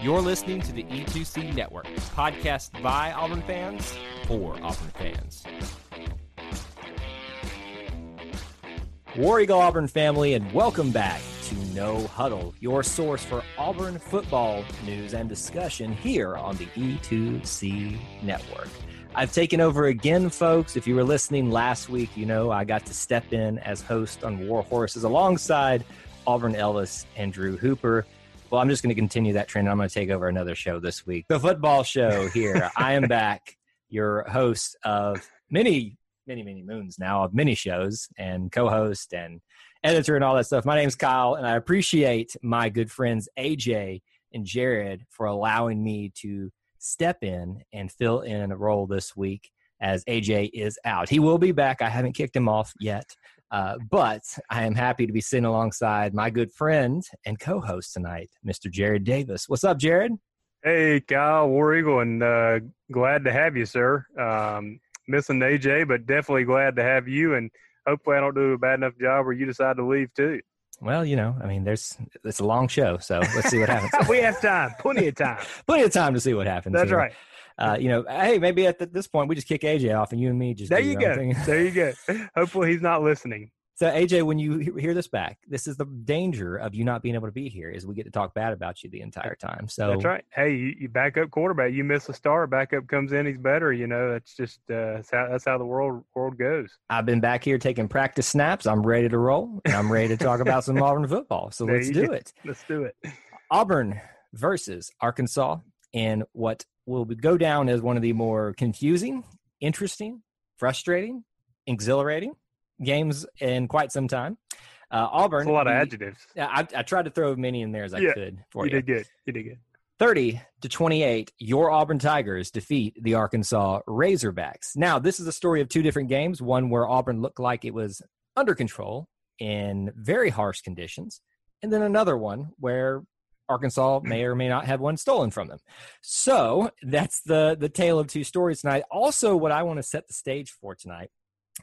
You're listening to the E2C Network, podcast by Auburn fans for Auburn fans. War Eagle Auburn family, and welcome back to No Huddle, your source for Auburn football news and discussion here on the E2C Network. I've taken over again, folks. If you were listening last week, you know I got to step in as host on War Horses alongside Auburn Ellis and Drew Hooper. Well, I'm just going to continue that trend. I'm going to take over another show this week. The football show here. I am back, your host of many, many, many moons now of many shows and co host and editor and all that stuff. My name's Kyle, and I appreciate my good friends AJ and Jared for allowing me to step in and fill in a role this week as AJ is out. He will be back. I haven't kicked him off yet. Uh, but I am happy to be sitting alongside my good friend and co-host tonight, Mr. Jared Davis. What's up, Jared? Hey, Kyle, War Eagle, and uh, glad to have you, sir. Um, missing AJ, but definitely glad to have you. And hopefully, I don't do a bad enough job where you decide to leave too. Well, you know, I mean, there's it's a long show, so let's see what happens. we have time, plenty of time, plenty of time to see what happens. That's here. right. Uh, you know, hey, maybe at th- this point we just kick AJ off, and you and me just There you go. thing. There you go. Hopefully, he's not listening. So AJ, when you hear this back, this is the danger of you not being able to be here. Is we get to talk bad about you the entire time. So That's right. Hey, you, you backup quarterback. You miss a star, backup comes in, he's better. You know, that's just uh, that's how that's how the world world goes. I've been back here taking practice snaps. I'm ready to roll, and I'm ready to talk about some Auburn football. So let's do go. it. Let's do it. Auburn versus Arkansas in what will go down as one of the more confusing, interesting, frustrating, exhilarating games in quite some time. Uh, Auburn. That's a lot of the- adjectives. Yeah, I, I tried to throw as many in there as I Yeah, could for You you. did good. You did good. 30 to 28, your Auburn Tigers defeat the Arkansas Razorbacks. Now, this is a story of two different games one where Auburn looked like it was under control in very harsh conditions, and then another one where Arkansas may or may not have one stolen from them. So that's the the tale of two stories tonight. Also, what I want to set the stage for tonight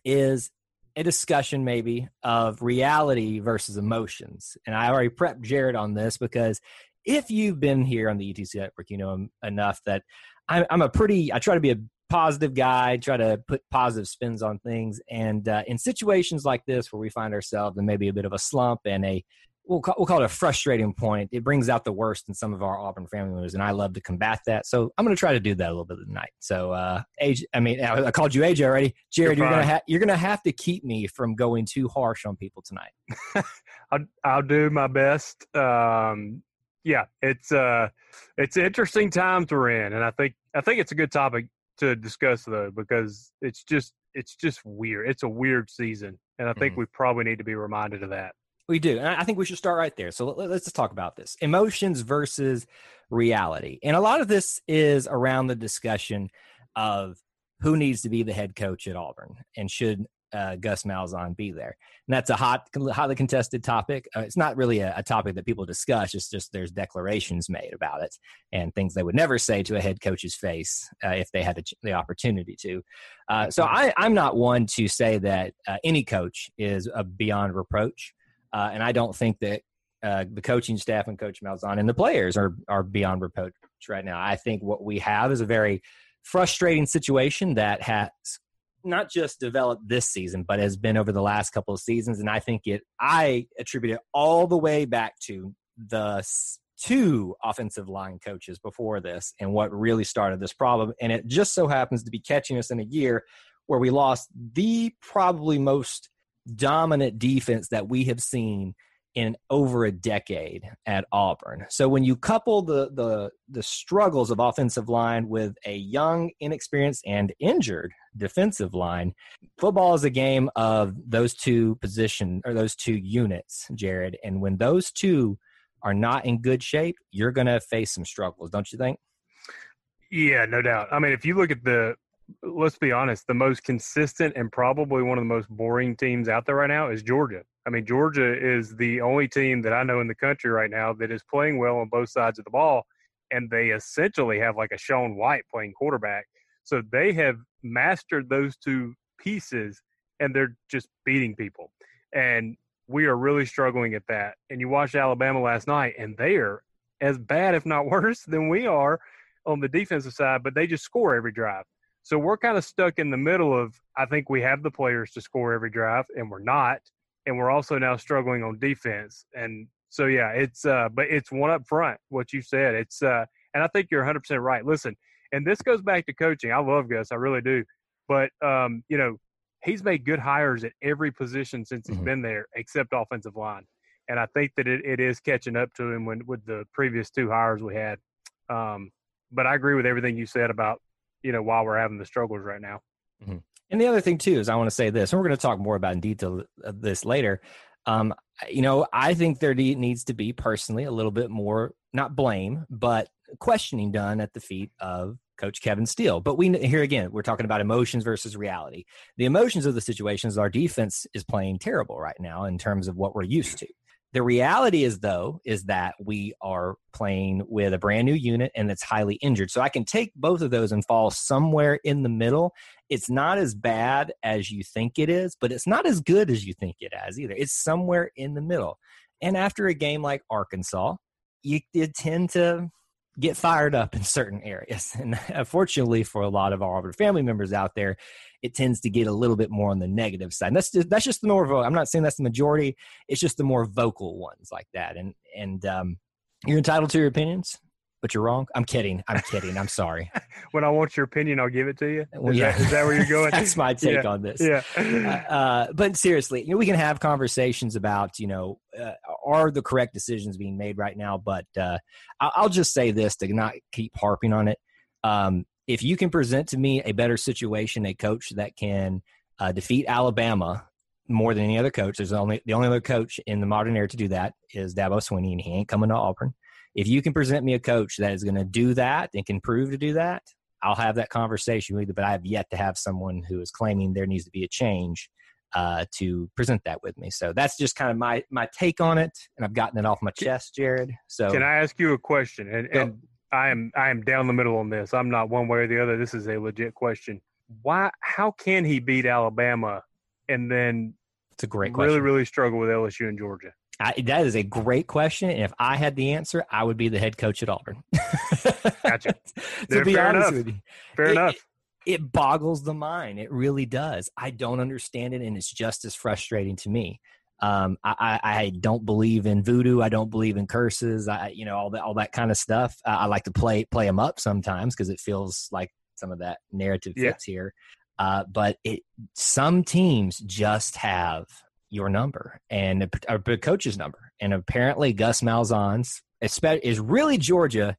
is a discussion maybe of reality versus emotions. And I already prepped Jared on this because if you've been here on the ETC network, you know enough that I'm, I'm a pretty, I try to be a positive guy, try to put positive spins on things. And uh, in situations like this where we find ourselves in maybe a bit of a slump and a, we'll call, we'll call it a frustrating point, it brings out the worst in some of our Auburn family members. And I love to combat that. So I'm going to try to do that a little bit tonight. So, uh, AJ, I mean, I I called you AJ already. Jared, You're you're, going to ha- you're going to have to keep me from going too harsh on people tonight. I'll, I'll do my best. Um, yeah, it's uh, it's interesting times we're in, and I think I think it's a good topic to discuss though because it's just it's just weird. It's a weird season, and I think Mhm. we probably need to be reminded of that. We do. And I think we should start right there. So let, let's just talk about this emotions versus reality. And a lot of this is around the discussion of who needs to be the head coach at Auburn and should uh, Gus Malzahn be there. And that's a hot, highly contested topic. Uh, it's not really a, a topic that people discuss. It's just there's declarations made about it and things they would never say to a head coach's face uh, if they had the, the opportunity to. Uh, so I, I'm not one to say that uh, any coach is uh, beyond reproach. Uh, and I don't think that uh, the coaching staff and Coach Malzahn and the players are are beyond reproach right now. I think what we have is a very frustrating situation that has not just developed this season, but has been over the last couple of seasons. And I think it, I attribute it all the way back to the two offensive line coaches before this and what really started this problem. And it just so happens to be catching us in a year where we lost the probably most dominant defense that we have seen in over a decade at Auburn. So when you couple the the the struggles of offensive line with a young, inexperienced, and injured defensive line, football is a game of those two position or those two units, Jared. And when those two are not in good shape, you're going to face some struggles, don't you think? Yeah, no doubt. I mean, if you look at the let's be honest, the most consistent and probably one of the most boring teams out there right now is Georgia. I mean, Georgia is the only team that I know in the country right now that is playing well on both sides of the ball, and they essentially have like a Sean White playing quarterback. So they have mastered those two pieces, and they're just beating people. And we are really struggling at that. And you watched Alabama last night, and they are as bad, if not worse, than we are on the defensive side, but they just score every drive. So we're kind of stuck in the middle of I think we have the players to score every drive, and we're not and we're also now struggling on defense. And so yeah, it's uh, but it's one up front. What you said, it's uh, and I think you're 100 percent right. Listen, and this goes back to coaching. I love Gus, I really do. But um, you know, he's made good hires at every position since he's mm-hmm. been there, except offensive line. And I think that it, it is catching up to him when with the previous two hires we had. Um, but I agree with everything you said about you know while we're having the struggles right now. Mm-hmm. And the other thing too is I want to say this, and we're going to talk more about in detail this later. Um, you know, I think there needs to be personally a little bit more, not blame, but questioning done at the feet of Coach Kevin Steele. But we here again, we're talking about emotions versus reality. The emotions of the situations, our defense is playing terrible right now in terms of what we're used to. The reality is, though, is that we are playing with a brand new unit and it's highly injured. So I can take both of those and fall somewhere in the middle. It's not as bad as you think it is, but it's not as good as you think it is either. It's somewhere in the middle. And after a game like Arkansas, you, you tend to get fired up in certain areas. And uh, unfortunately, for a lot of our family members out there, it tends to get a little bit more on the negative side. And that's just, that's just the more. I'm not saying that's the majority. It's just the more vocal ones like that. And and um, you're entitled to your opinions, but you're wrong. I'm kidding. I'm kidding. I'm sorry. when I want your opinion, I'll give it to you. Well, is, yeah. that, is that where you're going? that's my take yeah. on this. Yeah. Uh, uh, but seriously, you know, we can have conversations about, you know, uh, are the correct decisions being made right now? But uh, I'll just say this to not keep harping on it. Um, if you can present to me a better situation, a coach that can uh, defeat Alabama more than any other coach, there's only the only other coach in the modern era to do that is Dabo Swinney, and he ain't coming to Auburn. If you can present me a coach that is going to do that and can prove to do that, I'll have that conversation with you. But I have yet to have someone who is claiming there needs to be a change uh, to present that with me. So that's just kind of my my take on it, and I've gotten it off my chest, Jared. So can I ask you a question? And, and I am I am down the middle on this. I'm not one way or the other. This is a legit question. Why? How can he beat Alabama and then it's a great question. really really struggle with LSU and Georgia? I, that is a great question. And if I had the answer, I would be the head coach at Auburn. gotcha. to be fair honest enough. with you, fair it, enough. It, it boggles the mind. It really does. I don't understand it, and it's just as frustrating to me. Um, I, I, don't believe in voodoo. I don't believe in curses. I, you know, all that, all that kind of stuff. I, I like to play, play them up sometimes because it feels like some of that narrative fits yeah. here. Uh, but it, some teams just have your number and a, a coach's number. And apparently Gus Malzahn's is really Georgia.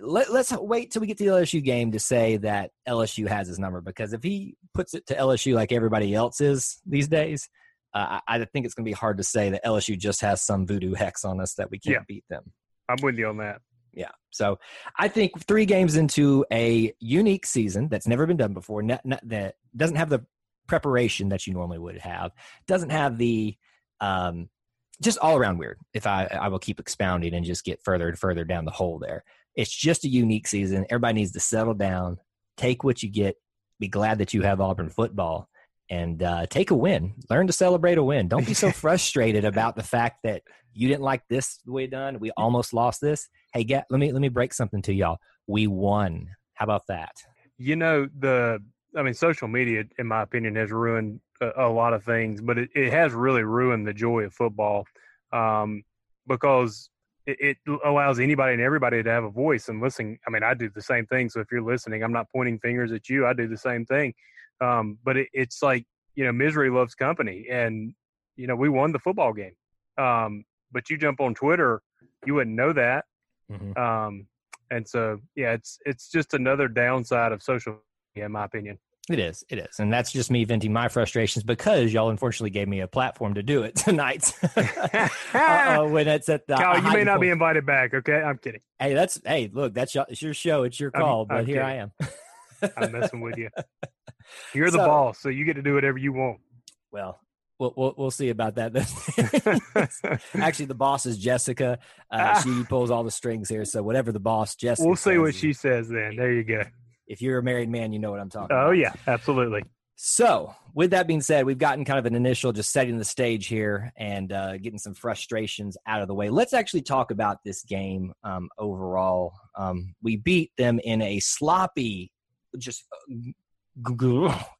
Let, us wait till we get to the LSU game to say that LSU has his number because if he puts it to LSU like everybody else is these days, uh, I, I, think it's going to be hard to say that LSU just has some voodoo hex on us that we can't yeah. beat them. I'm with you on that. Yeah. So I think three games into a unique season that's never been done before, not, not, that doesn't have the preparation that you normally would have, doesn't have the um, just all around weird. If I I will keep expounding and just get further and further down the hole there. It's just a unique season. Everybody needs to settle down, take what you get, be glad that you have Auburn football, and uh, take a win. Learn to celebrate a win. Don't be so frustrated about the fact that you didn't like this the way done. We almost lost this. Hey, get let me let me break something to y'all. We won. How about that? You know the. I mean, social media, in my opinion, has ruined a, a lot of things, but it, it, has really ruined the joy of football um, because it, it allows anybody and everybody to have a voice and listen. I mean, I do the same thing. So if you're listening, I'm not pointing fingers at you. I do the same thing. Um, but it, it's like you know, misery loves company, and you know, we won the football game. Um, but you jump on Twitter, you wouldn't know that. Mhm. Um, and so yeah, it's it's just another downside of social media, in my opinion. It is. It is. And that's just me venting my frustrations because y'all unfortunately gave me a platform to do it tonight. uh, when it's at the. Kyle, you may heightened not be invited back. Okay, I'm kidding. Hey, that's. Hey, look, that's your, it's your show. It's your I'm- call. but I'm here I am. I'm messing with you. You're the So- boss, so you get to do whatever you want. Well, we'll, we'll, we'll see about that. Actually, the boss is Jessica. Uh, she pulls all the strings here. So whatever the boss, Jessica. we'll see what she says then. There you go. If you're a married man, you know what I'm talking Oh about. yeah, absolutely. So, with that being said, we've gotten kind of an initial just setting the stage here and uh, getting some frustrations out of the way. Let's actually talk about this game um, overall. Um, we beat them in a sloppy, just uh,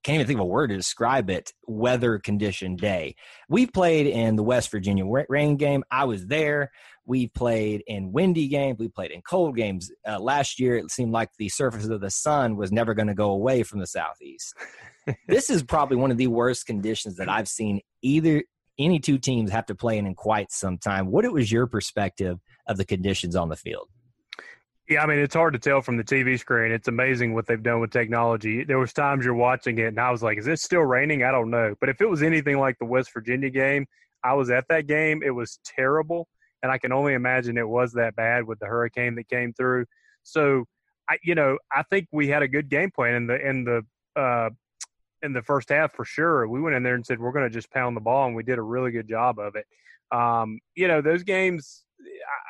can't even think of a word to describe it. Weather condition day. We played in the West Virginia rain game. I was there. We played in windy games. We played in cold games. Uh, last year, it seemed like the surface of the sun was never going to go away from the southeast this is probably one of the worst conditions that I've seen either any two teams have to play in in quite some time. What was your perspective of the conditions on the field? Yeah, I mean it's hard to tell from the TV screen. It's amazing what they've done with technology. There was times you're watching it and I was like, "Is it still raining?" I don't know. But if it was anything like the West Virginia game, I was at that game. It was terrible, and I can only imagine it was that bad with the hurricane that came through. So, I you know I think we had a good game plan in the in the uh, in the first half for sure. We went in there and said we're going to just pound the ball, and we did a really good job of it. Um, you know those games, I-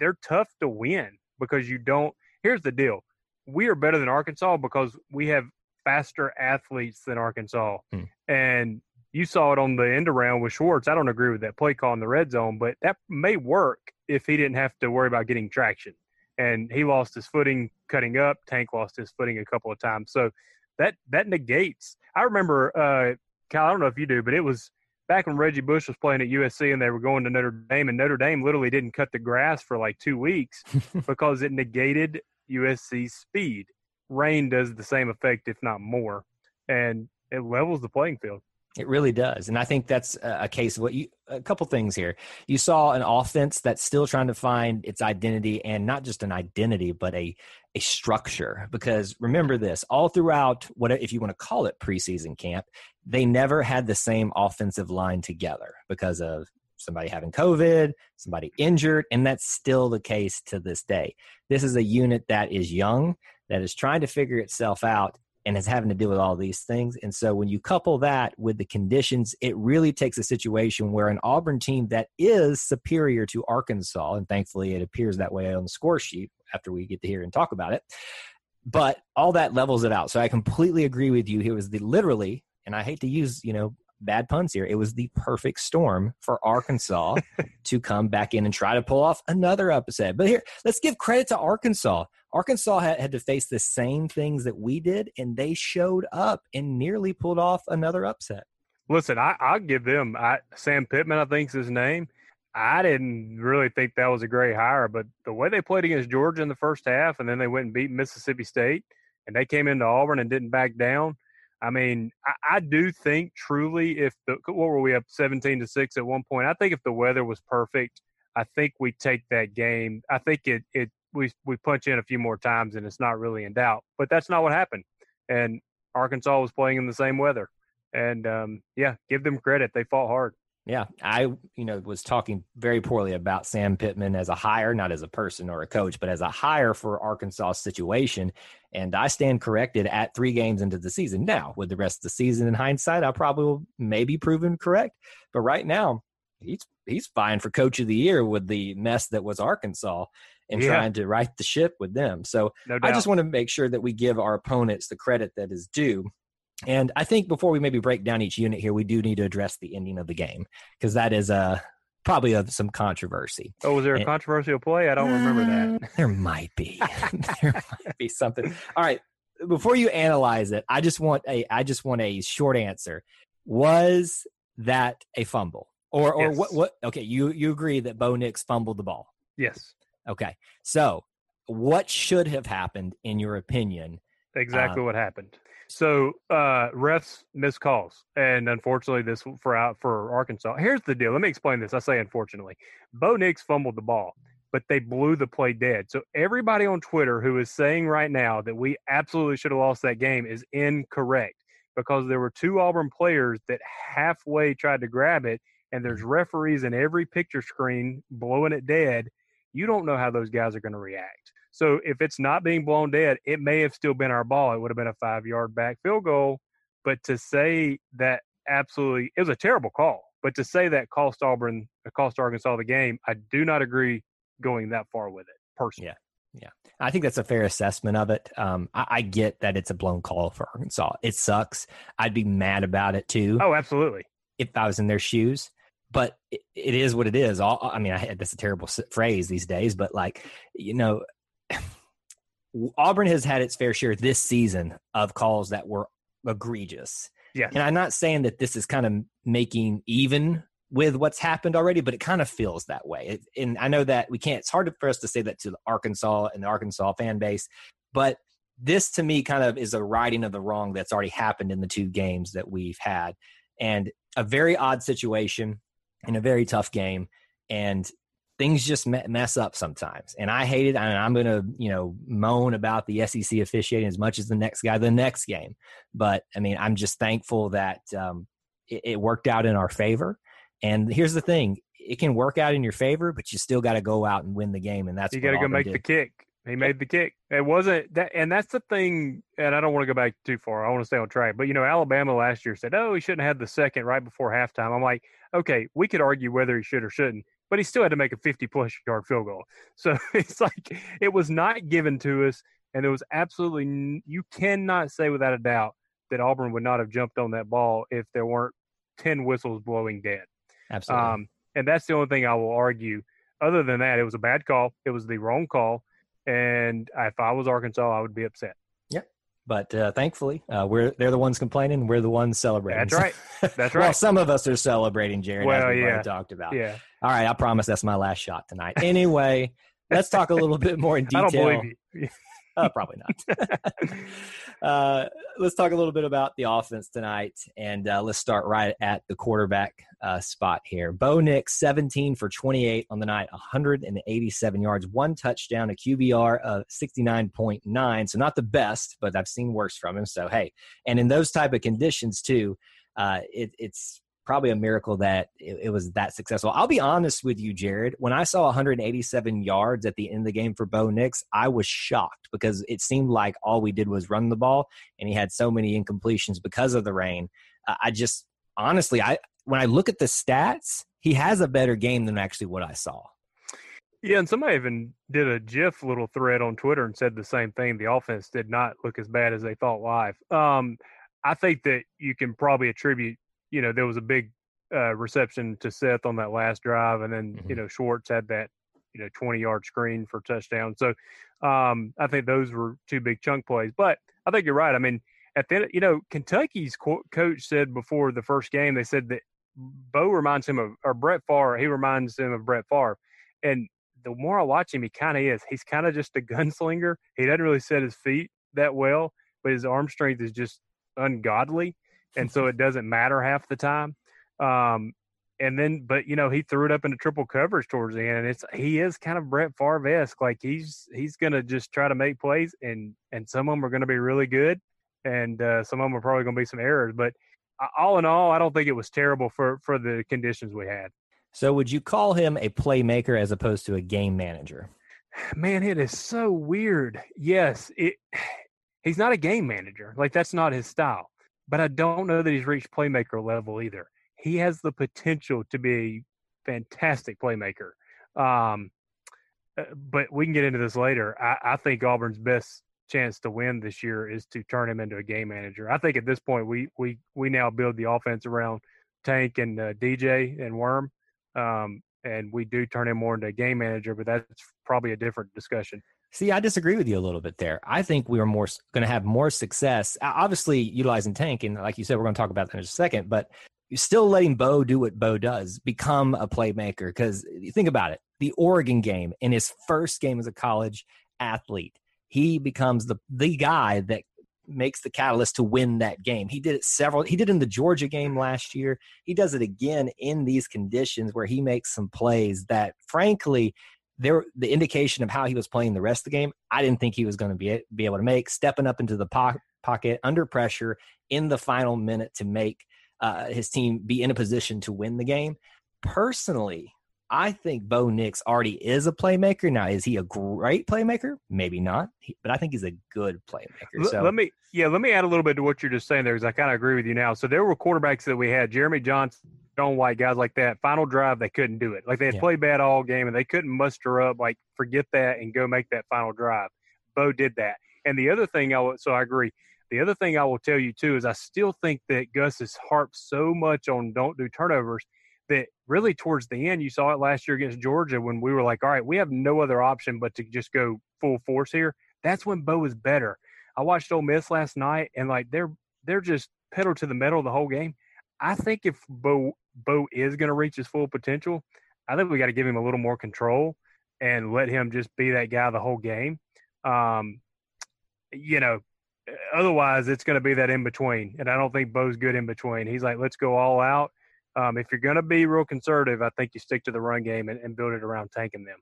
they're tough to win because you don't. Here's the deal: we are better than Arkansas because we have faster athletes than Arkansas, Hmm. and you saw it on the end around with Schwartz. I don't agree with that play call in the red zone, but that may work if he didn't have to worry about getting traction. And he lost his footing cutting up. Tank lost his footing a couple of times. So that that negates. I remember, uh, Kyle. I don't know if you do, but it was back when Reggie Bush was playing at USC and they were going to Notre Dame, and Notre Dame literally didn't cut the grass for like two weeks because it negated USC's speed. Rain does the same effect, if not more, and it levels the playing field. It really does, and I think that's a a case of what you. A couple things here. You saw an offense that's still trying to find its identity, and not just an identity, but a a structure. Because remember this: all throughout what if you want to call it preseason camp, they never had the same offensive line together because of somebody having COVID, somebody injured, and that's still the case to this day. This is a unit that is young, that is trying to figure itself out, and is having to deal with all these things. And so when you couple that with the conditions, it really takes a situation where an Auburn team that is superior to Arkansas, and thankfully it appears that way on the score sheet after we get to hear and talk about it. But all that levels it out. So I completely agree with you. It was the literally, and I hate to use, you know, bad puns here. It was the perfect storm for Arkansas to come back in and try to pull off another upset. But here, let's give credit to Arkansas. Arkansas had, had to face the same things that we did, and they showed up and nearly pulled off another upset. Listen, I, I'll give them I, Sam Pittman. I think's his name. I didn't really think that was a great hire, but the way they played against Georgia in the first half, and then they went and beat Mississippi State, and they came into Auburn and didn't back down. I mean, I, I do think truly, if the what were we up seventeen to six at one point? I think if the weather was perfect, I think we take that game. I think it it we we punch in a few more times and it's not really in doubt. But that's not what happened, and Arkansas was playing in the same weather. And um, yeah, give them credit; they fought hard. Yeah, I you know was talking very poorly about Sam Pittman as a hire, not as a person or a coach, but as a hire for Arkansas situation. And I stand corrected at three games into the season. Now, with the rest of the season in hindsight, I probably will maybe proven correct. But right now, he's he's fine for coach of the year with the mess that was Arkansas and Yeah. trying to right the ship with them. So No. I just want to make sure that we give our opponents the credit that is due. And I think before we maybe break down each unit here, we do need to address the ending of the game because that is uh, probably of some controversy. oh, was there a and- controversial play? I don't remember that. Uh, There might be. there might be something. All right. Before you analyze it, I just want a I just want a short answer. Was that a fumble? Or or Yes. what what okay, you you agree that Bo Nix fumbled the ball. Yes, Okay. So what should have happened in your opinion exactly Um, what happened. So uh, refs miss calls, and unfortunately, this for out for Arkansas. Here's the deal. Let me explain this. I say unfortunately, Bo Nix fumbled the ball, but they blew the play dead. So everybody on Twitter who is saying right now that we absolutely should have lost that game is incorrect because there were two Auburn players that halfway tried to grab it, and there's referees in every picture screen blowing it dead. You don't know how those guys are going to react. So if it's not being blown dead, it may have still been our ball. It would have been a five yard back field goal. But to say that absolutely, it was a terrible call. But to say that cost Auburn, uh, cost Arkansas the game, I do not agree going that far with it personally. Yeah. Yeah. I think that's a fair assessment of it. Um, I, I, get that it's a blown call for Arkansas. It sucks. I'd be mad about it too. Oh, absolutely. If I was in their shoes, but it, it is what it is. All, I mean, I had that's a terrible phrase these days, but like, you know, Auburn has had its fair share this season of calls that were egregious. Yeah. And I'm not saying that this is kind of making even with what's happened already, but it kind of feels that way. It, and I know that we can't, it's hard for us to say that to the Arkansas and the Arkansas fan base, but this to me kind of is a righting of the wrong that's already happened in the two games that we've had. And a very odd situation in a very tough game. And things just mess up sometimes. And I hate it. And I'm going to, you know, moan about the SEC officiating as much as the next guy the next game. But I mean, I'm just thankful that um, it, it, worked out in our favor. And here's the thing it can work out in your favor, but you still got to go out and win the game. And that's you got to go make did. the kick. He made the kick. It wasn't that, and that's the thing. And I don't want to go back too far. I want to stay on track. But you know, Alabama last year said, "Oh, he shouldn't have had the second right before halftime." I'm like, okay, we could argue whether he should or shouldn't but he still had to make a 50 plus yard field goal. So it's like it was not given to us. And it was absolutely, you cannot say without a doubt that Auburn would not have jumped on that ball if there weren't 10 whistles blowing dead. Absolutely. Um, and that's the only thing I will argue. Other than that, it was a bad call. It was the wrong call. And if I was Arkansas, I would be upset. Yeah. But uh, thankfully, uh, we're they're the ones complaining. We're the ones celebrating. That's right. That's right. well, some of us are celebrating, Jared. Well, as we yeah. talked about. Yeah. All right. I promise that's my last shot tonight. Anyway, let's talk a little bit more in detail. I don't believe you. uh, probably not. uh, let's talk a little bit about the offense tonight, and uh, let's start right at the quarterback uh, spot here. Bo Nix, 17 for 28 on the night, 187 yards, one touchdown, a QBR of 69.9. So not the best, but I've seen worse from him. So hey, and in those type of conditions too, uh, it, it's probably a miracle that it, it, was that successful. I'll be honest with you, Jared. When I saw 187 yards at the end of the game for Bo Nix, I was shocked because it seemed like all we did was run the ball, and he had so many incompletions because of the rain. Uh, I just honestly, I when I look at the stats, he has a better game than actually what I saw. Yeah, and somebody even did a GIF little thread on Twitter and said the same thing. The offense did not look as bad as they thought live. Um, I think that you can probably attribute you know, there was a big uh, reception to Seth on that last drive, and then mm-hmm. you know Schwartz had that you know 20 yard screen for touchdown. So um, I think those were two big chunk plays. But I think you're right. I mean, at the end, you know, Kentucky's co- coach said before the first game, they said that Bo reminds him of or Brett Favre. He reminds him of Brett Favre, and the more I watch him, he kind of is. He's kind of just a gunslinger. He doesn't really set his feet that well, but his arm strength is just ungodly and so it doesn't matter half the time. Um, and then, but you know, he threw it up into triple coverage towards the end, and it's he is kind of Brett Favre esque. Like he's he's gonna just try to make plays, and and some of them are gonna be really good, and uh, some of them are probably gonna be some errors. But all in all, I don't think it was terrible for for the conditions we had. So, would you call him a playmaker as opposed to a game manager? Man, it is so weird. Yes, it. He's not a game manager. Like that's not his style but I don't know that he's reached playmaker level either. He has the potential to be a fantastic playmaker. Um, uh, but we can get into this later. I, I, think Auburn's best chance to win this year is to turn him into a game manager. I think at this point we we we now build the offense around Tank and uh, DJ and Worm, um, and we do turn him more into a game manager. But that's probably a different discussion. See, I disagree with you a little bit there. I think we are more going to have more success, obviously utilizing Tank, and like you said, we're going to talk about that in a second. But still letting Bo do what Bo does, become a playmaker. Because think about it, the Oregon game in his first game as a college athlete, he becomes the the guy that makes the catalyst to win that game. He did it several. He did in the Georgia game last year. He does it again in these conditions where he makes some plays that, frankly, there the indication of how he was playing the rest of the game. I didn't think he was going to be be able to make stepping up into the po- pocket under pressure in the final minute to make uh, his team be in a position to win the game. Personally, I think Bo Nix already is a playmaker. Now, is he a great playmaker? Maybe not, but I think he's a good playmaker. So let me, yeah, let me add a little bit to what you're just saying there, because I kind of agree with you now. So there were quarterbacks that we had, Jeremy Johnson, Sean White, guys like that. Final drive, they couldn't do it. Like they had yeah. played bad all game, and they couldn't muster up, like forget that and go make that final drive. Bo did that. And the other thing, I will, so I agree. The other thing I will tell you too is I still think that Gus has harped so much on don't do turnovers that really towards the end, you saw it last year against Georgia when we were like, all right, we have no other option but to just go full force here. That's when Bo is better. I watched Ole Miss last night, and like they're they're just pedal to the metal the whole game. I think if Bo Bo is going to reach his full potential, I think we got to give him a little more control and let him just be that guy the whole game. Um, you know, otherwise it's going to be that in between, and I don't think Bo's good in between. He's like, let's go all out um, if you're going to be real conservative, I think you stick to the run game and, and build it around tanking them.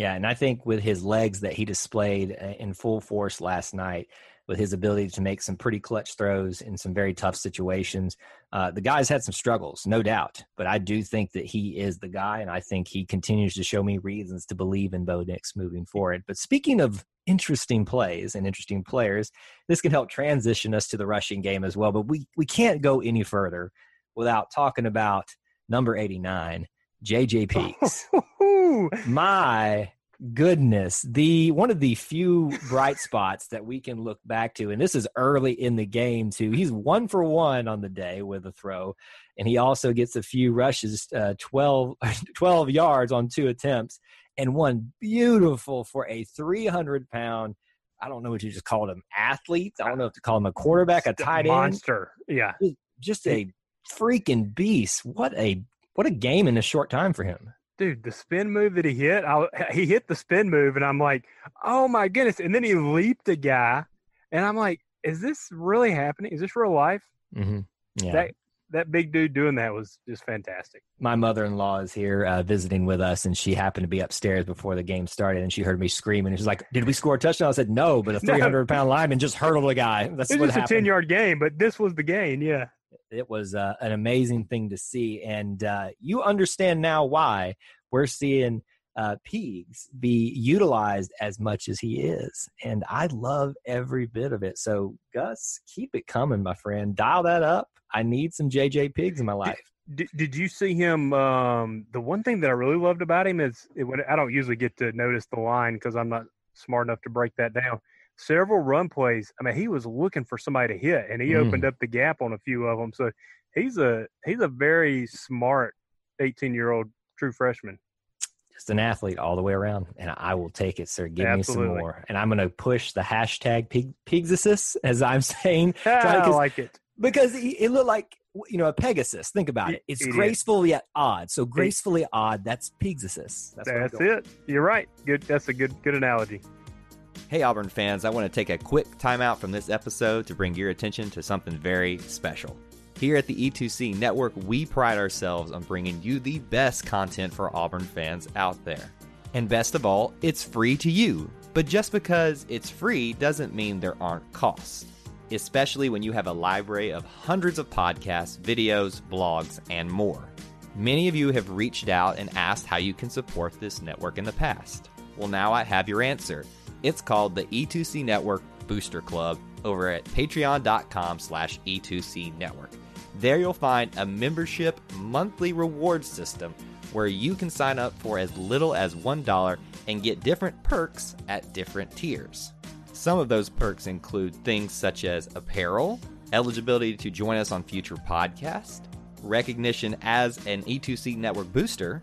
Yeah, and I think with his legs that he displayed uh, in full force last night, with his ability to make some pretty clutch throws in some very tough situations, uh, the guy's had some struggles, no doubt. But I do think that he is the guy, and I think he continues to show me reasons to believe in Bo Nix moving forward. But speaking of interesting plays and interesting players, this can help transition us to the rushing game as well. But we we can't go any further without talking about number 89, JJ Pegues. My goodness, the one of the few bright spots that we can look back to, and this is early in the game too. He's one for one on the day with a throw, and he also gets a few rushes, uh, 12, 12 yards on two attempts, and one beautiful for a 300 pound. I don't know what you just called him, athlete. I don't know if to call him a quarterback, a tight end, monster. Yeah, just a freaking beast. What a what a game in a short time for him. Dude, the spin move that he hit, I, he hit the spin move, and I'm like, oh my goodness! And then he leaped a guy, and I'm like, is this really happening? Is this real life? Mm-hmm. Yeah. That that big dude doing that was just fantastic. My mother-in-law is here uh, visiting with us, and she happened to be upstairs before the game started, and she heard me screaming. And she's like, "Did we score a touchdown?" I said, "No, but a 300-pound no. lineman just hurdled a guy." That's it was just happened. a 10-yard game, but this was the game. Yeah it was uh, an amazing thing to see. And uh, you understand now why we're seeing uh, Pegues be utilized as much as he is. And I love every bit of it. So, Gus, keep it coming, my friend. Dial that up. I need some JJ Pegues in my life. Did, did you see him? Um, the one thing that I really loved about him is it, I don't usually get to notice the line because I'm not smart enough to break that down several run plays. I mean, he was looking for somebody to hit, and he mm. opened up the gap on a few of them. So he's a he's a very smart 18 year old true freshman. Just an athlete all the way around, and I will take it, sir. Give Absolutely. me some more, and I'm going to push the hashtag pig, Pigsasus, as I'm saying. I like it because it looked like you know a Pegasus. Think about it; it's it graceful is. yet odd. So gracefully odd. That's Pigsasus. That's, that's it. You're right. Good. That's a good good analogy. Hey, Auburn fans, I want to take a quick timeout from this episode to bring your attention to something very special. Here at the E2C Network, we pride ourselves on bringing you the best content for Auburn fans out there. And best of all, it's free to you. But just because it's free doesn't mean there aren't costs, especially when you have a library of hundreds of podcasts, videos, blogs, and more. Many of you have reached out and asked how you can support this network in the past. Well, now I have your answer. It's called the E2C Network Booster Club over at patreon.com slash E2C Network. There you'll find a membership monthly reward system where you can sign up for as little as $1 and get different perks at different tiers. Some of those perks include things such as apparel, eligibility to join us on future podcasts, recognition as an E2C network booster,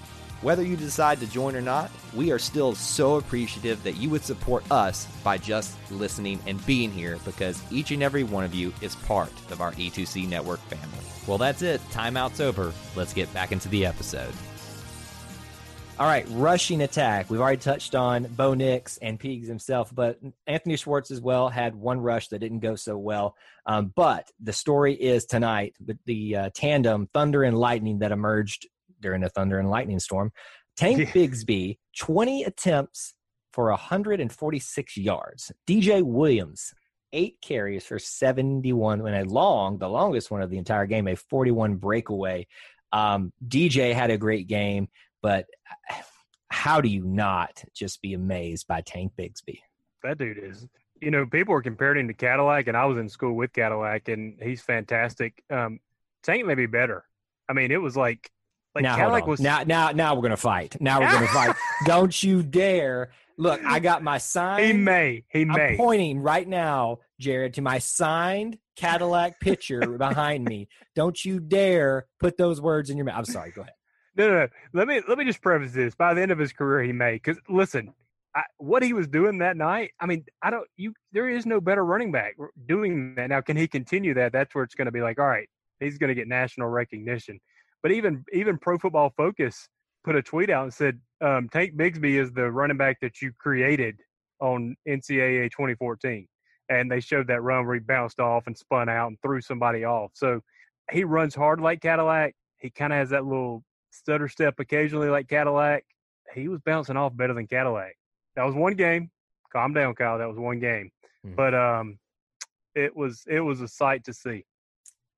Whether you decide to join or not, we are still so appreciative that you would support us by just listening and being here because each and every one of you is part of our E2C network family. Well, that's it. Timeout's over. Let's get back into the episode. All right, rushing attack. We've already touched on Bo Nix and Pegues himself, but Anthony Schwartz as well had one rush that didn't go so well. Um, but the story is tonight the, the uh, tandem Thunder and Lightning that emerged during a Thunder and Lightning storm. Tank. Bigsby, 20 attempts for 146 yards. DJ Williams, eight carries for 71 and a long, the longest one of the entire game, a 41 breakaway. Um, DJ had a great game, but how do you not just be amazed by Tank Bigsby? that dude is. You know, people were comparing him to Cadillac, and I was in school with Cadillac, and he's fantastic. Um, Tank may be better. I mean, it was like like now, Cadillac was now, now, now we're gonna fight. Now we're gonna fight. Don't you dare! Look, I got my sign. he may he I'm may. pointing right now, Jared, to my signed Cadillac picture behind me. Don't you dare put those words in your mouth. I'm sorry. Go ahead. No, no, no. Let me let me just preface this. By the end of his career, he may. Because listen, I, what he was doing that night. I mean, I don't. You there is no better running back doing that. Now, can he continue that? That's where it's going to be like, all right, he's going to get national recognition. But even even Pro Football Focus put a tweet out and said, um, Tank Bigsby is the running back that you created on NCAA 2014. And they showed that run where he bounced off and spun out and threw somebody off. So he runs hard like Cadillac. He kind of has that little stutter step occasionally like Cadillac. He was bouncing off better than Cadillac. That was one game. Calm down, Kyle. That was one game. Mhm. But um, it was it was a sight to see.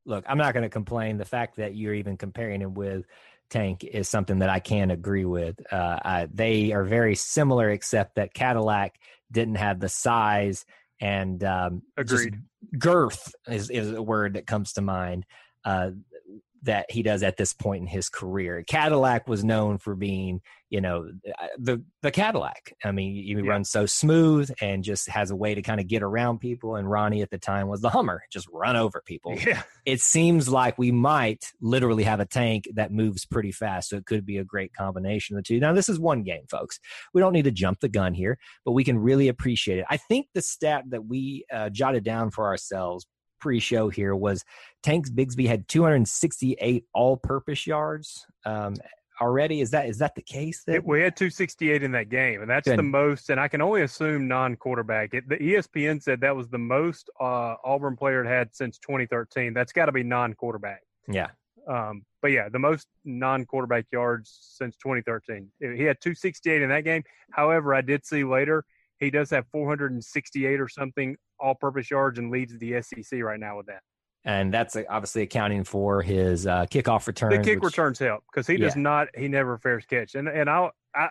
Look, I'm not going to complain. The fact that you're even comparing him with Tank is something that I can agree with. Uh, I, they are very similar, except that Cadillac didn't have the size and um, Agreed. girth is, is a word that comes to mind uh, that he does at this point in his career. Cadillac was known for being, you know, uh, the the Cadillac. I mean, he Yeah. runs so smooth and just has a way to kind of get around people. And Ronnie at the time was the Hummer, just run over people. Yeah. It seems like we might literally have a tank that moves pretty fast, so it could be a great combination of the two. Now, this is one game, folks. We don't need to jump the gun here, but we can really appreciate it. I think the stat that we uh, jotted down for ourselves pre-show here was Tanks Bigsby had 268 all-purpose yards um, already. Is that is that the case? That It, we had 268 in that game, and that's Good. the most. And I can only assume non-quarterback. It, the ESPN said that was the most uh, Auburn player had had since 2013. That's got to be non-quarterback. yeah, Um, but yeah, the most non-quarterback yards since 2013. He had 268 in that game. However, I did see later he does have 468 or something all-purpose yards and leads the SEC right now with that. and that's uh, obviously accounting for his uh, kickoff returns. The kick which- returns help because he does not. He never fares catch. And and I I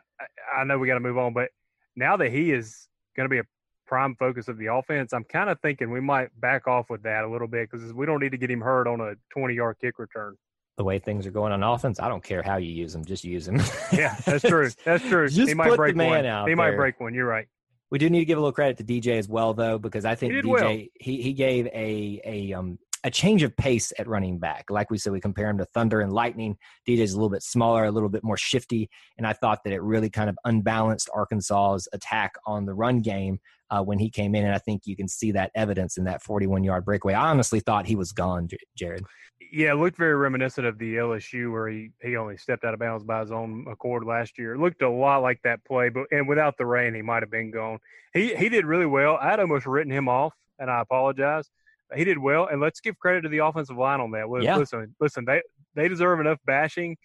I know we got to move on, but now that he is going to be a prime focus of the offense, I'm kind of thinking we might back off with that a little bit because we don't need to get him hurt on a 20 yard kick return. the way things are going on offense, I don't care how you use them, just use them. Yeah, that's true. That's true. Just he might put the break man one. out he might break one. You're right. We do need to give a little credit to DJ as well, though, because I think He DJ well. he he gave a a um a change of pace at running back. Like we said, we compare him to Thunder and Lightning. DJ's a little bit smaller, a little bit more shifty, and I thought that it really kind of unbalanced Arkansas's attack on the run game uh, when he came in, and I think you can see that evidence in that 41 yard breakaway. I honestly thought he was gone, Jared. Yeah, it looked very reminiscent of the LSU where he, he only stepped out of bounds by his own accord last year. It looked a lot like that play, but and without the rain, he might have been gone. He he did really well. I had almost written him off, and I apologize. He did well, and let's give credit to the offensive line on that. Listen, Yeah. listen, listen they they deserve enough bashing.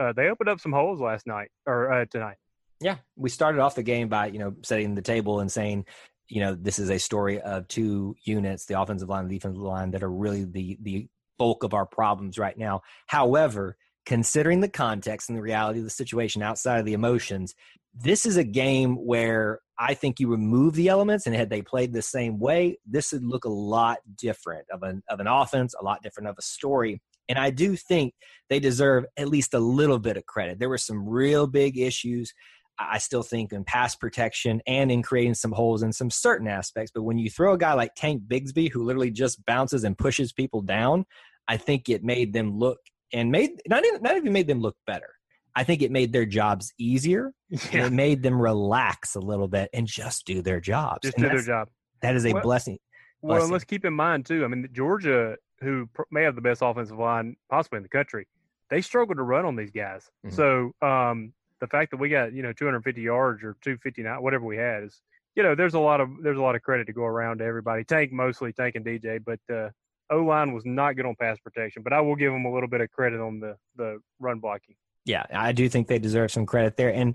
Uh, they opened up some holes last night or uh, tonight. Yeah, we started off the game by you know setting the table and saying, you know, this is a story of two units, the offensive line and the defensive line, that are really the the bulk of our problems right now. However, considering the context and the reality of the situation outside of the emotions, this is a game where I think you remove the elements and had they played the same way, this would look a lot different of an of an offense, a lot different of a story. And I do think they deserve at least a little bit of credit. There were some real big issues. I still think in pass protection and in creating some holes in some certain aspects. But when you throw a guy like Tank Bigsby, who literally just bounces and pushes people down, I think it made them look and made not even, not even made them look better. I think it made their jobs easier. Yeah. It made them relax a little bit and just do their jobs. Just And do their job. That is a Well- blessing. Well, let's keep in mind too. I mean, Georgia, who may have the best offensive line possibly in the country, they struggled to run on these guys. Mhm. So um, the fact that we got you know 250 yards or 259, whatever we had, is you know there's a lot of there's a lot of credit to go around to everybody. Tank mostly Tank and DJ, but uh, O line was not good on pass protection. But I will give them a little bit of credit on the the run blocking. Yeah, I do think they deserve some credit there. And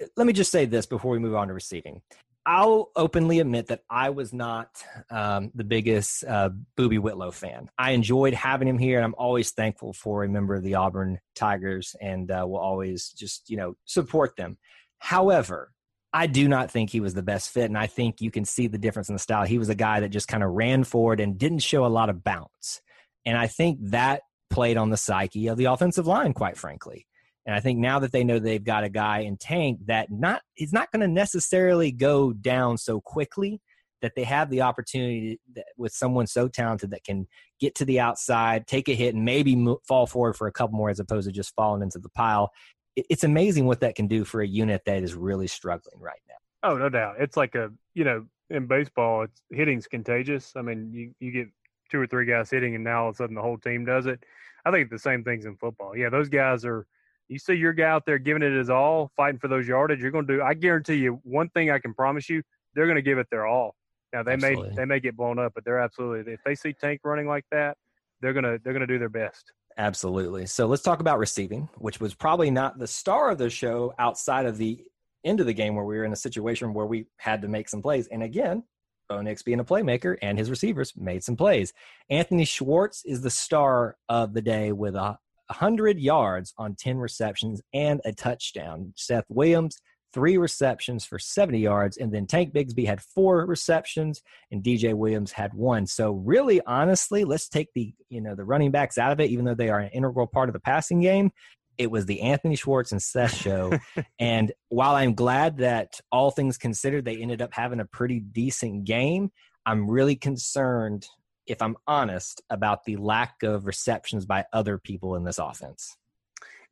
uh, let me just say this before we move on to receiving. I'll openly admit that I was not um, the biggest uh, Boobee Whitlow fan. I enjoyed having him here, and I'm always thankful for a member of the Auburn Tigers, and uh, will always just you know support them. However, I do not think he was the best fit, and I think you can see the difference in the style. He was a guy that just kind of ran forward and didn't show a lot of bounce, and I think that played on the psyche of the offensive line, quite frankly. And I think now that they know they've got a guy in tank that not he's not going to necessarily go down so quickly that they have the opportunity that, with someone so talented that can get to the outside, take a hit, and maybe mo- fall forward for a couple more as opposed to just falling into the pile. It, it's amazing what that can do for a unit that is really struggling right now. Oh, no doubt. It's like a you know in baseball, it's hitting's contagious. I mean, you you get two or three guys hitting, and now all of a sudden the whole team does it. I think the same things in football. Yeah, those guys are. You see your guy out there giving it his all, fighting for those yardage. You're going to do. I guarantee you one thing. I can promise you, they're going to give it their all. Now they Absolutely. may they may get blown up, but they're absolutely. If they see Tank running like that, they're gonna they're gonna do their best. Absolutely. So let's talk about receiving, which was probably not the star of the show outside of the end of the game where we were in a situation where we had to make some plays. And again, Bo Nix being a playmaker and his receivers made some plays. Anthony Schwartz is the star of the day with a 100 yards on 10 receptions and a touchdown. Seth Williams, three receptions for 70 yards. And then Tank Bigsby had four receptions and DJ Williams had one. So really, honestly, let's take the you know the running backs out of it, even though they are an integral part of the passing game. It was the Anthony Schwartz and Seth show. and while I'm glad that all things considered, they ended up having a pretty decent game, I'm really concerned, if I'm honest, about the lack of receptions by other people in this offense.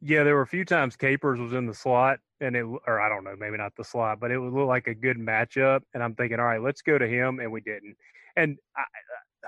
Yeah, there were a few times Capers was in the slot, and it, or I don't know, maybe not the slot, but it would look like a good matchup. And I'm thinking, all right, let's go to him, and we didn't. And I,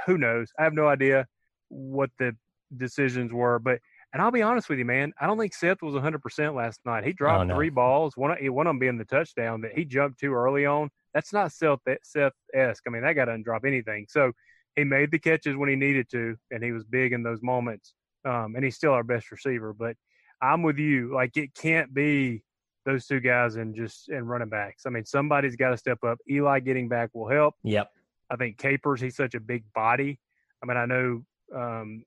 who knows? I have no idea what the decisions were, but and I'll be honest with you, man, I don't think Seth was 100% last night. He oh, dropped Oh, no. three balls, one of- one of them being the touchdown that he jumped too early on. That's not Seth Seth esque. I mean, that guy doesn't drop anything. So he made the catches when he needed to, and he was big in those moments. Um, and he's still our best receiver, but I'm with you. Like it can't be those two guys and just and running backs. I mean, somebody's got to step up. Eli getting back will help. Yep. I think Capers, he's such a big body. I mean, I know um,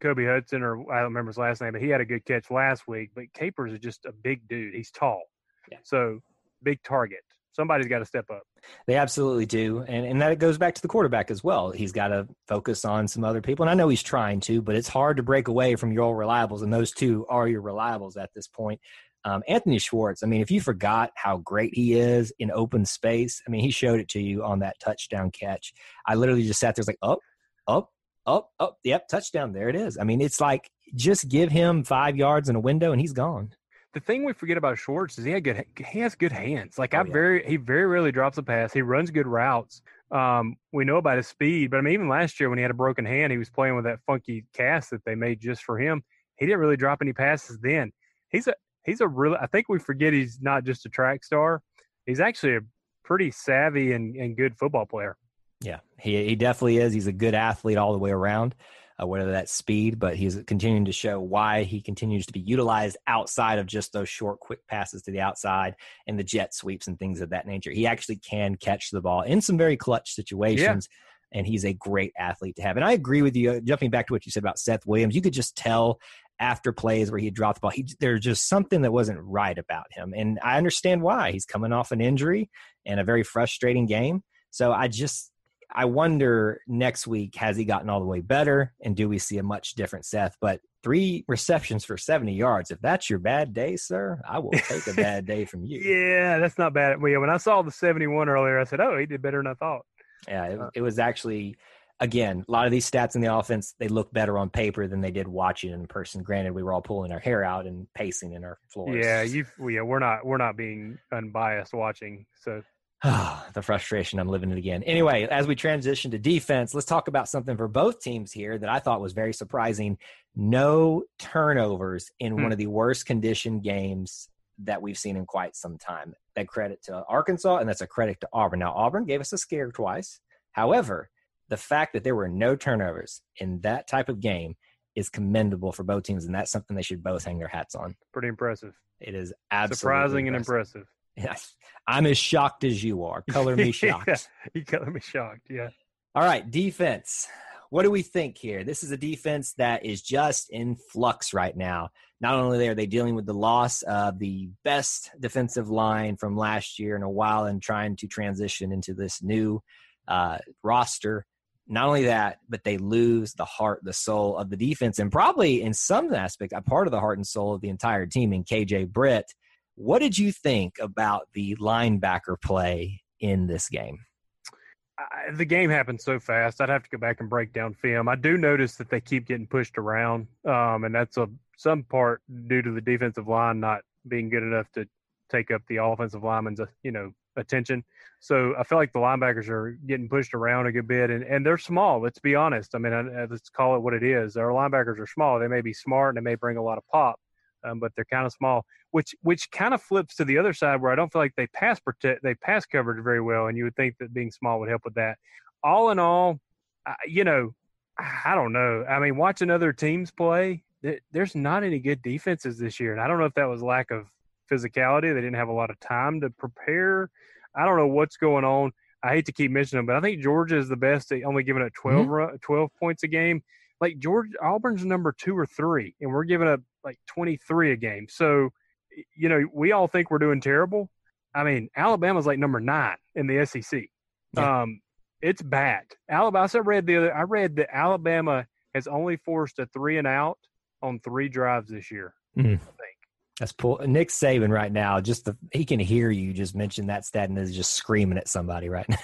Kobe Hudson, or I don't remember his last name, but he had a good catch last week. But Capers is just a big dude. He's tall, Yeah. so big target. Somebody's got to step up. They absolutely do. And and that goes back to the quarterback as well. He's got to focus on some other people. And I know he's trying to, but it's hard to break away from your old reliables. And those two are your reliables at this point. Um, Anthony Schwartz, I mean, if you forgot how great he is in open space, I mean, he showed it to you on that touchdown catch. I literally just sat there, was like, up, up, up, up. Yep, touchdown. There it is. I mean, it's like just give him five yards in a window and he's gone. The thing we forget about Schwartz is he had good he has good hands. Like Oh, I yeah. very he very rarely drops a pass. He runs good routes. Um, we know about his speed, but I mean even last year when he had a broken hand, he was playing with that funky cast that they made just for him. He didn't really drop any passes then. He's a he's a really I think we forget he's not just a track star. He's actually a pretty savvy and, and good football player. Yeah, he he definitely is. He's a good athlete all the way around, uh, whether that's speed, but he's continuing to show why he continues to be utilized outside of just those short, quick passes to the outside and the jet sweeps and things of that nature. He actually can catch the ball in some very clutch situations. And he's a great athlete to have. And I agree with you. uh, Jumping back to what you said about Seth Williams, you could just tell after plays where he dropped the ball, he, there's just something that wasn't right about him. And I understand why. He's coming off an injury and a very frustrating game. So I just, I wonder next week has he gotten all the way better and do we see a much different Seth? But three receptions for 70 yards. If that's your bad day, sir, I will take a bad day from you. Yeah, that's not bad. Well, yeah, when I saw the 71 earlier, I said, "Oh, he did better than I thought." Yeah, it, Uh, it was actually again, a lot of these stats in the offense, they look better on paper than they did watching in person. Granted, we were all pulling our hair out and pacing in our floors. Yeah, you. Yeah, we're not. We're not being unbiased watching. So the frustration, I'm living it again. Anyway, as we transition to defense, let's talk about something for both teams here that I thought was very surprising. No turnovers in Hmm. one of the worst conditioned games that we've seen in quite some time. That credit to Arkansas, and that's a credit to Auburn. Now, Auburn gave us a scare twice. However, the fact that there were no turnovers in that type of game is commendable for both teams, and that's something they should both hang their hats on. pretty impressive. It is absolutely Surprising and impressive. Yes. I'm as shocked as you are. Color me shocked. yeah, you color me shocked. Yeah. All right, defense. What do we think here? This is a defense that is just in flux right now. Not only are they dealing with the loss of the best defensive line from last year in a while and trying to transition into this new uh, roster. Not only that, but they lose the heart, the soul of the defense, and probably in some aspect, a part of the heart and soul of the entire team in KJ Britt. What did you think about the linebacker play in this game? I, the game happened so fast. I'd have to go back and break down film. I do notice that they keep getting pushed around, um, and that's a some part due to the defensive line not being good enough to take up the offensive lineman's uh, you know attention. So I feel like the linebackers are getting pushed around a good bit, and, and they're small. Let's be honest. I mean, I, let's call it what it is. Our linebackers are small. They may be smart and they may bring a lot of pop, um, but they're kind of small. Which which kind of flips to the other side where I don't feel like they pass protect they pass coverage very well, and you would think that being small would help with that. All in all, I, you know, I don't know. I mean, watching other teams play, th- there's not any good defenses this year, and I don't know if that was lack of physicality. They didn't have a lot of time to prepare. I don't know what's going on. I hate to keep mentioning them, but I think Georgia is the best. They only giving up 12, ru- 12 points a game. Like George Auburn's number two or three, and we're giving up like 23 a game. So, you know, we all think we're doing terrible. I mean, Alabama's like number nine in the SEC. Yeah. Um, it's bad. Alabama. I read the other. I read that Alabama has only forced a three and out on three drives this year. Mm. I think. That's pull Nick Saban right now. Just the he can hear you just mention that stat and is just screaming at somebody right now.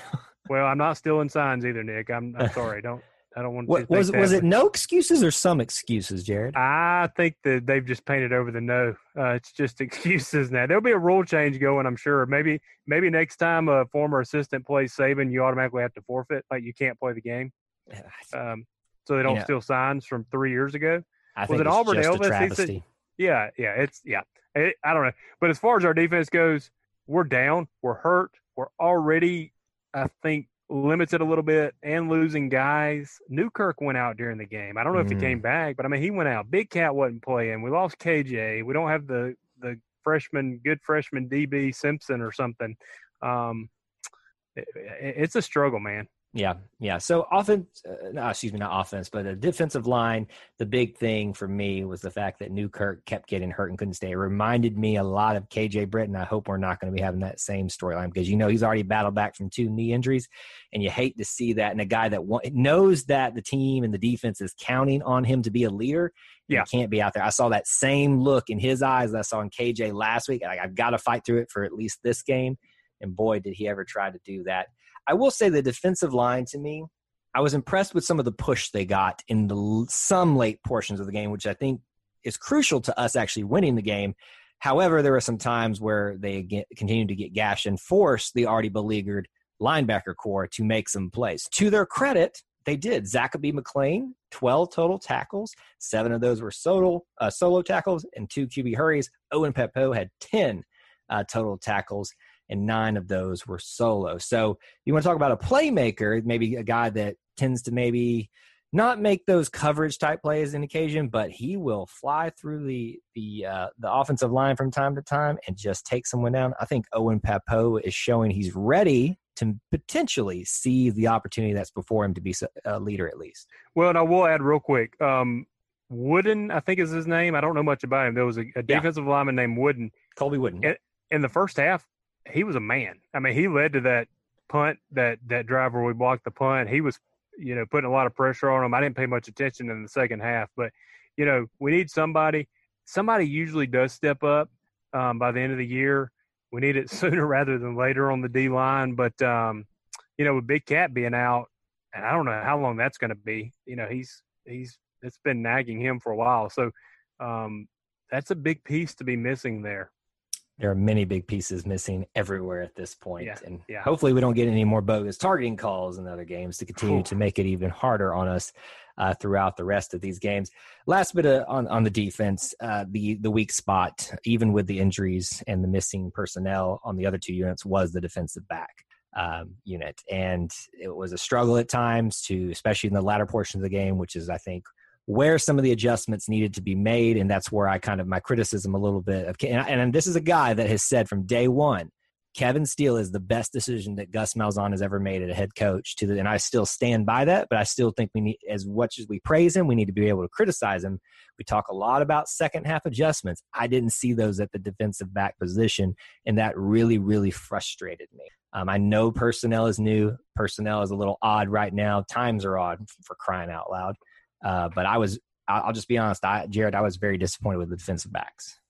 Well, I'm not stealing signs either, Nick. I'm, I'm sorry. Don't I don't want to. What, was was it no excuses or some excuses, Jared? I think that they've just painted over the no. Uh, it's just excuses now. There'll be a rule change going, I'm sure. Maybe maybe next time a former assistant plays Saban, you automatically have to forfeit. Like you can't play the game. Um, so they don't Yeah. steal signs from three years ago. I was think it it's Auburn Elvis? a said- travesty. Yeah, yeah, it's yeah. It, I don't know, but as far as our defense goes, we're down. We're hurt. We're already, I think, limited a little bit and losing guys. Newkirk went out during the game. I don't know if he Mm. came back, but I mean, he went out. Big Cat wasn't playing. We lost KJ. We don't have the the freshman, good freshman DB Simpson or something. Um, it, it's a struggle, man. Yeah, yeah. So offense, uh, no, excuse me, not offense, but a defensive line. The big thing for me was the fact that Newkirk kept getting hurt and couldn't stay. It reminded me a lot of KJ Britton. I hope we're not going to be having that same storyline because you know he's already battled back from two knee injuries, and you hate to see that. And a guy that knows that the team and the defense is counting on him to be a leader, Yeah. can't be out there. I saw that same look in his eyes that I saw in KJ last week. Like, I've got to fight through it for at least this game, and boy, did he ever try to do that. I will say the defensive line to me, I was impressed with some of the push they got in the some late portions of the game, which I think is crucial to us actually winning the game. However, there were some times where they get, continued to get gashed and forced the already beleaguered linebacker core to make some plays. To their credit, they did. Zakoby McClain, 12 total tackles. Seven of those were solo, uh, solo tackles and two QB hurries. Owen Pappoe had 10 uh, total tackles and nine of those were solo. So you want to talk about a playmaker, maybe a guy that tends to maybe not make those coverage type plays in occasion, but he will fly through the the uh, the offensive line from time to time and just take someone down. I think Owen Pappoe is showing he's ready to potentially seize the opportunity that's before him to be a leader at least. Well, and I will add real quick. Um, Wooden, I think is his name. I don't know much about him. There was a, a defensive lineman named Wooden. Colby Wooden. In the first half, he was a man. I mean, he led to that punt, that that drive where we blocked the punt. He was, you know, putting a lot of pressure on him. I didn't pay much attention in the second half, but you know, we need somebody. Somebody usually does step up um, by the end of the year. We need it sooner rather than later on the D line. But um, you know, with Big Cat being out, and I don't know how long that's going to be. You know, he's he's it's been nagging him for a while, so um, that's a big piece to be missing there. There are many big pieces missing everywhere at this point. Yeah, and yeah. hopefully we don't get any more bogus targeting calls in other games to continue to make it even harder on us uh, throughout the rest of these games. Last bit of, on on the defense, uh, the the weak spot, even with the injuries and the missing personnel on the other two units, was the defensive back um, unit, and it was a struggle at times to, especially in the latter portion of the game, which is I think where some of the adjustments needed to be made, and that's where I kind of my criticism a little bit of, and, and this is a guy that has said from day one Kevin Steele is the best decision that Gus Malzahn has ever made as a head coach. To the, and I still stand by that, but I still think we need, as much as we praise him, we need to be able to criticize him. We talk a lot about second half adjustments. I didn't see those at the defensive back position, and that really, really frustrated me. Um, I know personnel is new. Personnel is a little odd right now. Times are odd for crying out loud. Uh, but I was, I'll just be honest, I, Jared, I was very disappointed with the defensive backs.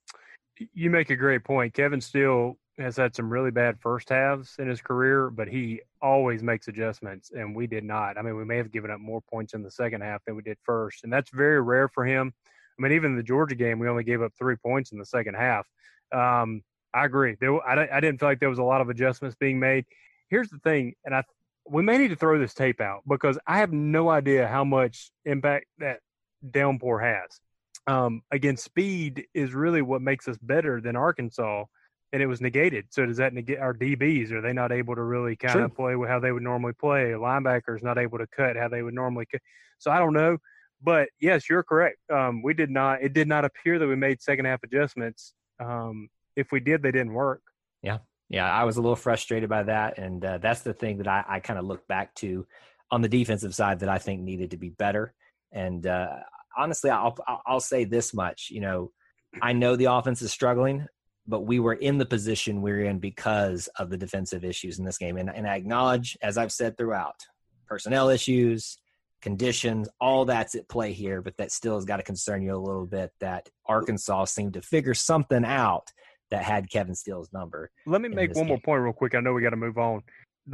You make a great point. Kevin Steele has had some really bad first halves in his career, but he always makes adjustments, and we did not. I mean, we may have given up more points in the second half than we did first, and that's very rare for him. I mean, even the Georgia game, we only gave up three points in the second half. Um, I agree. There, I, I didn't feel like there was a lot of adjustments being made. Here's the thing, and I we may need to throw this tape out because I have no idea how much impact that downpour has. Um, again, speed is really what makes us better than Arkansas and it was negated. So does that negate our DBs? Are they not able to really kind True. of play with how they would normally play? Linebackers not able to cut how they would normally cut. So I don't know, but yes, you're correct. Um, we did not. It did not appear that we made second half adjustments. Um, if we did, they didn't work. Yeah, yeah, I was a little frustrated by that, and uh, that's the thing that I, I kind of look back to on the defensive side that I think needed to be better. And uh, honestly, I'll I'll say this much. You know, I know the offense is struggling but we were in the position we are in because of the defensive issues in this game. And, and I acknowledge, as I've said throughout, personnel issues, conditions, all that's at play here, but that still has got to concern you a little bit that Arkansas seemed to figure something out that had Kevin Steele's number. Let me make one game. more point real quick. I know we got to move on.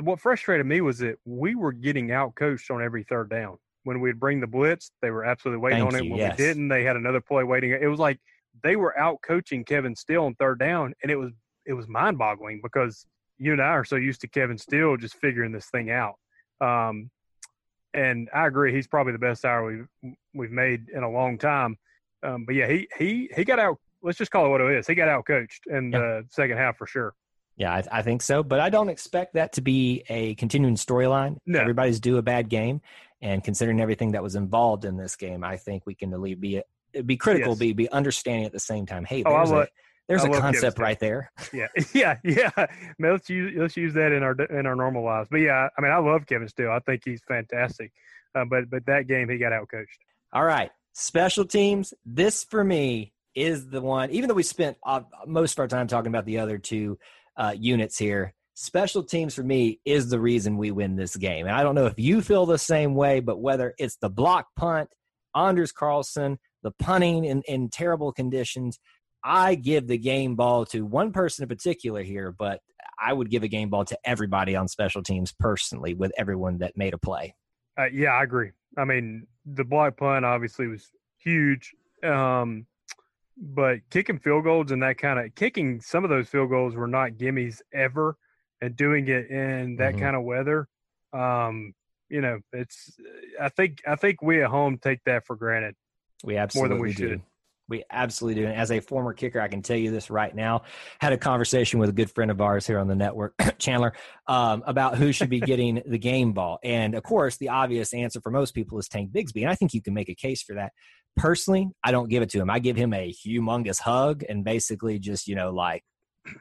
What frustrated me was that we were getting out coached on every third down. When we'd bring the blitz, they were absolutely waiting Thank on you, it. When yes. we didn't, they had another play waiting. It was like – they were out coaching Kevin Steele on third down, and it was it was mind boggling because you and I are so used to Kevin Steele just figuring this thing out. Um, and I agree, he's probably the best hire we've we've made in a long time. Um, but yeah, he he he got out. Let's just call it what it is. He got out coached in yeah. the second half for sure. Yeah, I, I, think so, but I don't expect that to be a continuing storyline. No. Everybody's due a bad game, and considering everything that was involved in this game, I think we can be be critical, Yes. be be understanding at the same time. Hey, Oh, there's a love- there's I a concept right there. Yeah, yeah, yeah. Man, let's use let's use that in our in our normal lives. But yeah, I mean, I love Kevin Steele. I think he's fantastic. Uh, but but that game, he got outcoached. All right, special teams. This for me is the one. Even though we spent uh, most of our time talking about the other two uh, units here, special teams for me is the reason we win this game. And I don't know if you feel the same way, but whether it's the block punt, Anders Carlson, the punting in, in terrible conditions, I give the game ball to one person in particular here, but I would give a game ball to everybody on special teams personally with everyone that made a play. Uh, yeah, I agree. I mean, the block punt obviously was huge, um, but kicking field goals and that kind of kicking some of those field goals were not gimmies ever, and doing it in that Mhm. kind of weather, um, you know, it's. I think I think we at home take that for granted. We absolutely more than we do. should. We absolutely do. And as a former kicker, I can tell you this right now. Had a conversation with a good friend of ours here on the network, Chandler, um, about who should be getting the game ball. And of course, the obvious answer for most people is Tank Bigsby. And I think you can make a case for that. Personally, I don't give it to him. I give him a humongous hug and basically just, you know, like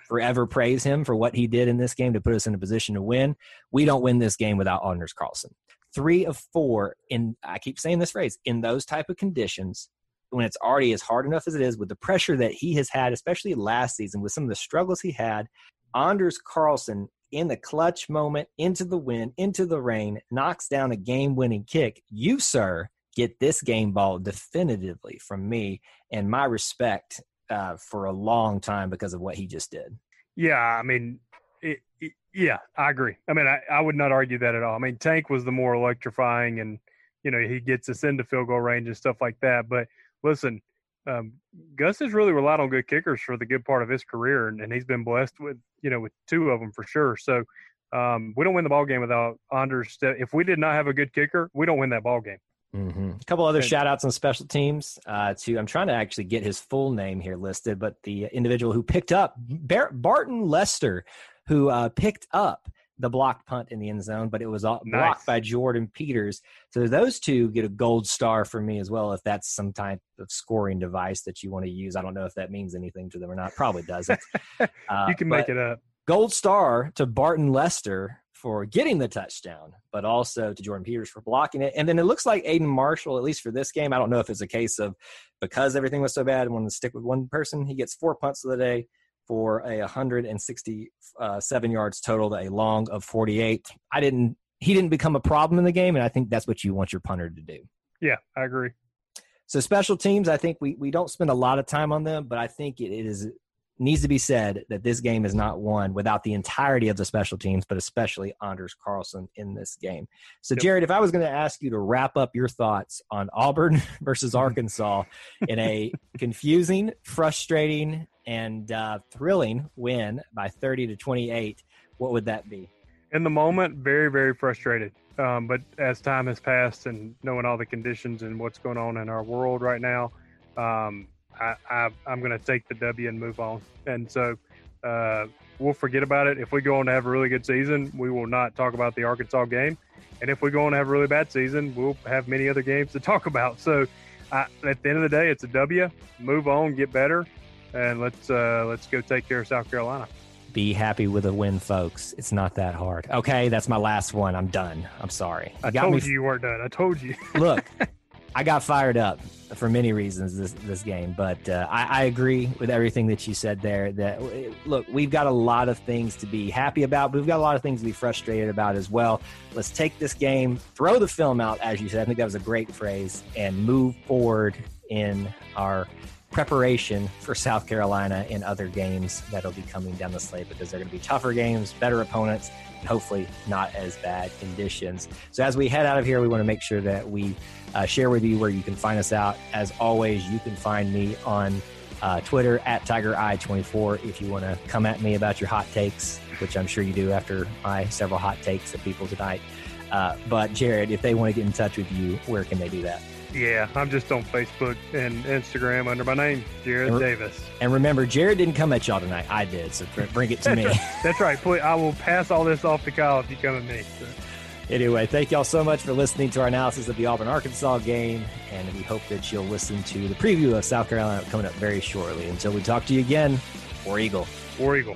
forever praise him for what he did in this game to put us in a position to win. We don't win this game without Anders Carlson. Three of four in I keep saying this phrase in those type of conditions when it's already as hard enough as it is with the pressure that he has had, especially last season with some of the struggles he had. Anders Carlson in the clutch moment, into the wind, into the rain, knocks down a game winning kick. You, sir, get this game ball definitively from me and my respect uh, for a long time because of what he just did. Yeah, I mean, it, it, Yeah, I agree. I mean, I, I would not argue that at all. I mean, Tank was the more electrifying, and you know he gets us into field goal range and stuff like that. But listen, um, Gus has really relied on good kickers for the good part of his career, and, and he's been blessed with you know with two of them for sure. So um, we don't win the ball game without Anders. If we did not have a good kicker, we don't win that ball game. Mm-hmm. A couple other shout outs on special teams. Uh, to I'm trying to actually get his full name here listed, but the individual who picked up Bar- Barton Lester, who uh, picked up the blocked punt in the end zone, but it was all Nice. blocked by Jordyn Peters. So those two get a gold star for me as well, if that's some type of scoring device that you want to use. I don't know if that means anything to them or not. Probably doesn't. Uh, you can make it up. gold star to Barton Lester for getting the touchdown, but also to Jordyn Peters for blocking it. And then it looks like Aidan Marshall, at least for this game, I don't know if it's a case of because everything was so bad and wanted to stick with one person, he gets four punts of the day for a 167 yards total, to a long of 48. I didn't. He didn't become a problem in the game, and I think that's what you want your punter to do. Yeah, I agree. So special teams, I think we, we don't spend a lot of time on them, but I think it, it is needs to be said that this game is not won without the entirety of the special teams, but especially Anders Carlson in this game. So Jared, if I was going to ask you to wrap up your thoughts on Auburn versus Arkansas in a confusing, frustrating, and uh, thrilling win by 30 to 28, what would that be? in the moment, very, very frustrated. Um, but as time has passed and knowing all the conditions and what's going on in our world right now, um, I, I, I'm going to take the W and move on. And so uh, we'll forget about it. If we go on to have a really good season, we will not talk about the Arkansas game. And if we go on to have a really bad season, we'll have many other games to talk about. So I, at the end of the day, it's a W. Move on, get better, and let's uh, let's go take care of South Carolina. Be happy with a win, folks. It's not that hard. Okay, that's my last one. I'm done. I'm sorry. I got told me you you weren't done. I told you. look, I got fired up for many reasons this this game, but uh, I, I agree with everything that you said there. That look, we've got a lot of things to be happy about, but we've got a lot of things to be frustrated about as well. Let's take this game, throw the film out, as you said. I think that was a great phrase, and move forward in our preparation for South Carolina in other games that'll be coming down the slate because they're going to be tougher games, better opponents, and hopefully not as bad conditions. So as we head out of here, we want to make sure that we uh, share with you where you can find us out. As always, you can find me on uh, Twitter at TigerEye24 if you want to come at me about your hot takes, which I'm sure you do after my several hot takes of people tonight. Uh, but Jared, if they want to get in touch with you, where can they do that? Yeah, I'm just on Facebook and Instagram under my name, Jared And- Davis. And remember, Jared didn't come at y'all tonight. I did. So br- bring it to me. That's right. Please, I will pass all this off to Kyle if you come at me. So, Anyway, thank y'all so much for listening to our analysis of the Auburn Arkansas game, and we hope that you'll listen to the preview of South Carolina coming up very shortly. Until we talk to you again, War Eagle. War Eagle.